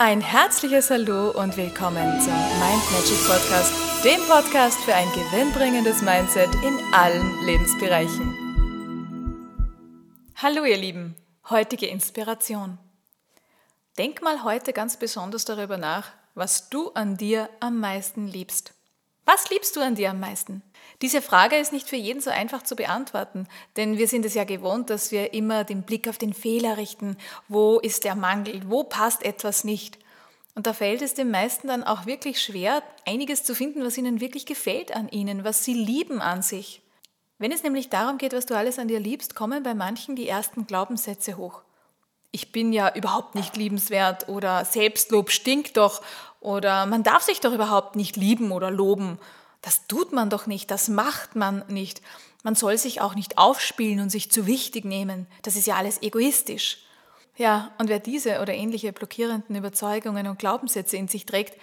Ein herzliches Hallo und willkommen zum Mind Magic Podcast, dem Podcast für ein gewinnbringendes Mindset in allen Lebensbereichen. Hallo ihr Lieben, heutige Inspiration. Denk mal heute ganz besonders darüber nach, was du an dir am meisten liebst. Was liebst du an dir am meisten? Diese Frage ist nicht für jeden so einfach zu beantworten, denn wir sind es ja gewohnt, dass wir immer den Blick auf den Fehler richten. Wo ist der Mangel? Wo passt etwas nicht? Und da fällt es den meisten dann auch wirklich schwer, einiges zu finden, was ihnen wirklich gefällt an ihnen, was sie lieben an sich. Wenn es nämlich darum geht, was du alles an dir liebst, kommen bei manchen die ersten Glaubenssätze hoch. Ich bin ja überhaupt nicht liebenswert oder Selbstlob stinkt doch oder man darf sich doch überhaupt nicht lieben oder loben das tut man doch nicht, das macht man nicht. Man soll sich auch nicht aufspielen und sich zu wichtig nehmen. Das ist ja alles egoistisch. Ja, und wer diese oder ähnliche blockierenden Überzeugungen und Glaubenssätze in sich trägt,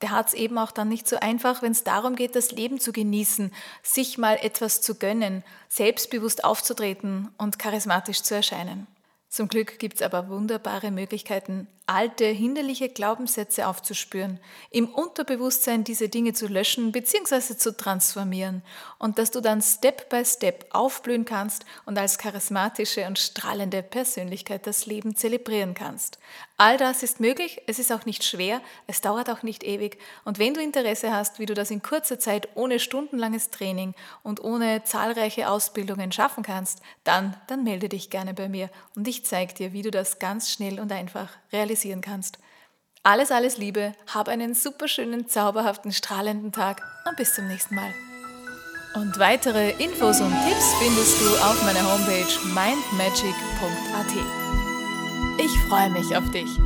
der hat es eben auch dann nicht so einfach, wenn es darum geht, das Leben zu genießen, sich mal etwas zu gönnen, selbstbewusst aufzutreten und charismatisch zu erscheinen. Zum Glück gibt es aber wunderbare Möglichkeiten, alte, hinderliche Glaubenssätze aufzuspüren, im Unterbewusstsein diese Dinge zu löschen bzw. zu transformieren und dass du dann Step by Step aufblühen kannst und als charismatische und strahlende Persönlichkeit das Leben zelebrieren kannst. All das ist möglich, es ist auch nicht schwer, es dauert auch nicht ewig und wenn du Interesse hast, wie du das in kurzer Zeit ohne stundenlanges Training und ohne zahlreiche Ausbildungen schaffen kannst, dann, dann melde dich gerne bei mir und ich zeige dir, wie du das ganz schnell und einfach realisieren kannst. Alles, alles Liebe, hab einen superschönen, zauberhaften, strahlenden Tag und bis zum nächsten Mal. Und weitere Infos und Tipps findest du auf meiner Homepage mindmagic.at. Ich freue mich auf dich.